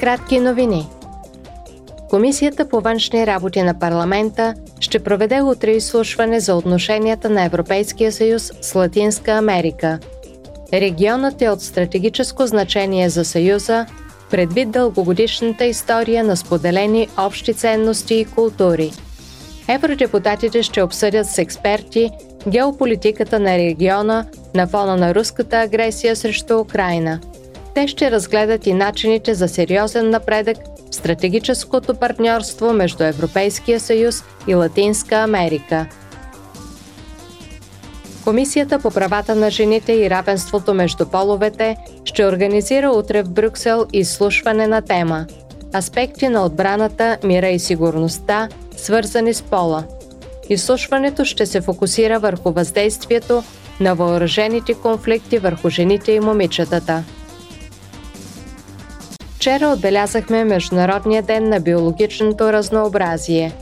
Кратки новини. Комисията по външни работи на парламента ще проведе утре изслушване за отношенията на Европейския съюз с Латинска Америка. Регионът е от стратегическо значение за Съюза, предвид дългогодишната история на споделени общи ценности и култури. Евродепутатите ще обсъдят с експерти геополитиката на региона на фона на руската агресия срещу Украина. Те ще разгледат и начините за сериозен напредък в стратегическото партньорство между Европейския съюз и Латинска Америка. Комисията по правата на жените и равенството между половете ще организира утре в Брюксел изслушване на тема Аспекти на отбраната, мира и сигурността, свързани с пола. Изслушването ще се фокусира върху въздействието на въоръжените конфликти върху жените и момичетата. Вчера отбелязахме Международния ден на биологичното разнообразие.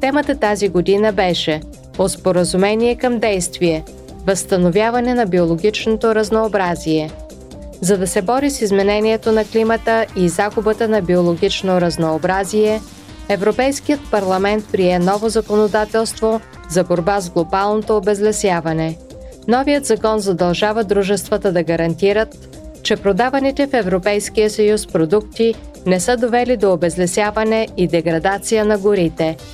Темата тази година беше Оспоразумение към действие – възстановяване на биологичното разнообразие. За да се бори с изменението на климата и загубата на биологично разнообразие, Европейският парламент прие ново законодателство за борба с глобалното обезлесяване. Новият закон задължава дружествата да гарантират, че продаваните в Европейския съюз продукти не са довели до обезлесяване и деградация на горите –